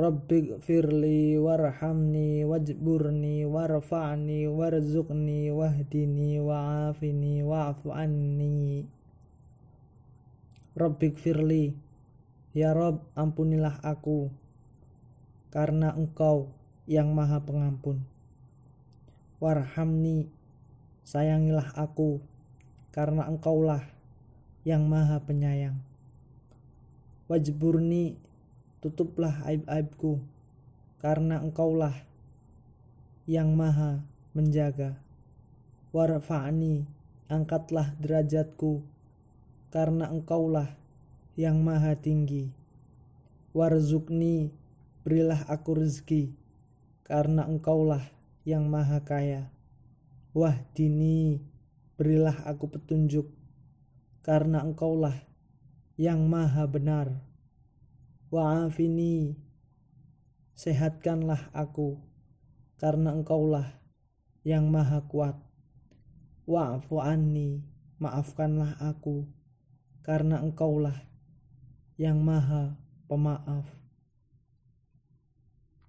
Rabbi firli warhamni wajburni warfa'ni warzuqni wahdini wa'afini wa'afu anni. Rabbi firli Ya Rob ampunilah aku karena engkau yang maha pengampun. Warhamni sayangilah aku karena engkaulah yang maha penyayang. Wajburni tutuplah aib-aibku, karena engkaulah yang maha menjaga. Warfa'ni, angkatlah derajatku, karena engkaulah yang maha tinggi. Warzukni, berilah aku rezeki, karena engkaulah yang maha kaya. Wahdini, berilah aku petunjuk, karena engkaulah yang maha benar wa'afini. Sehatkanlah aku karena engkaulah yang maha kuat. Wa'fu anni maafkanlah aku karena engkaulah yang maha pemaaf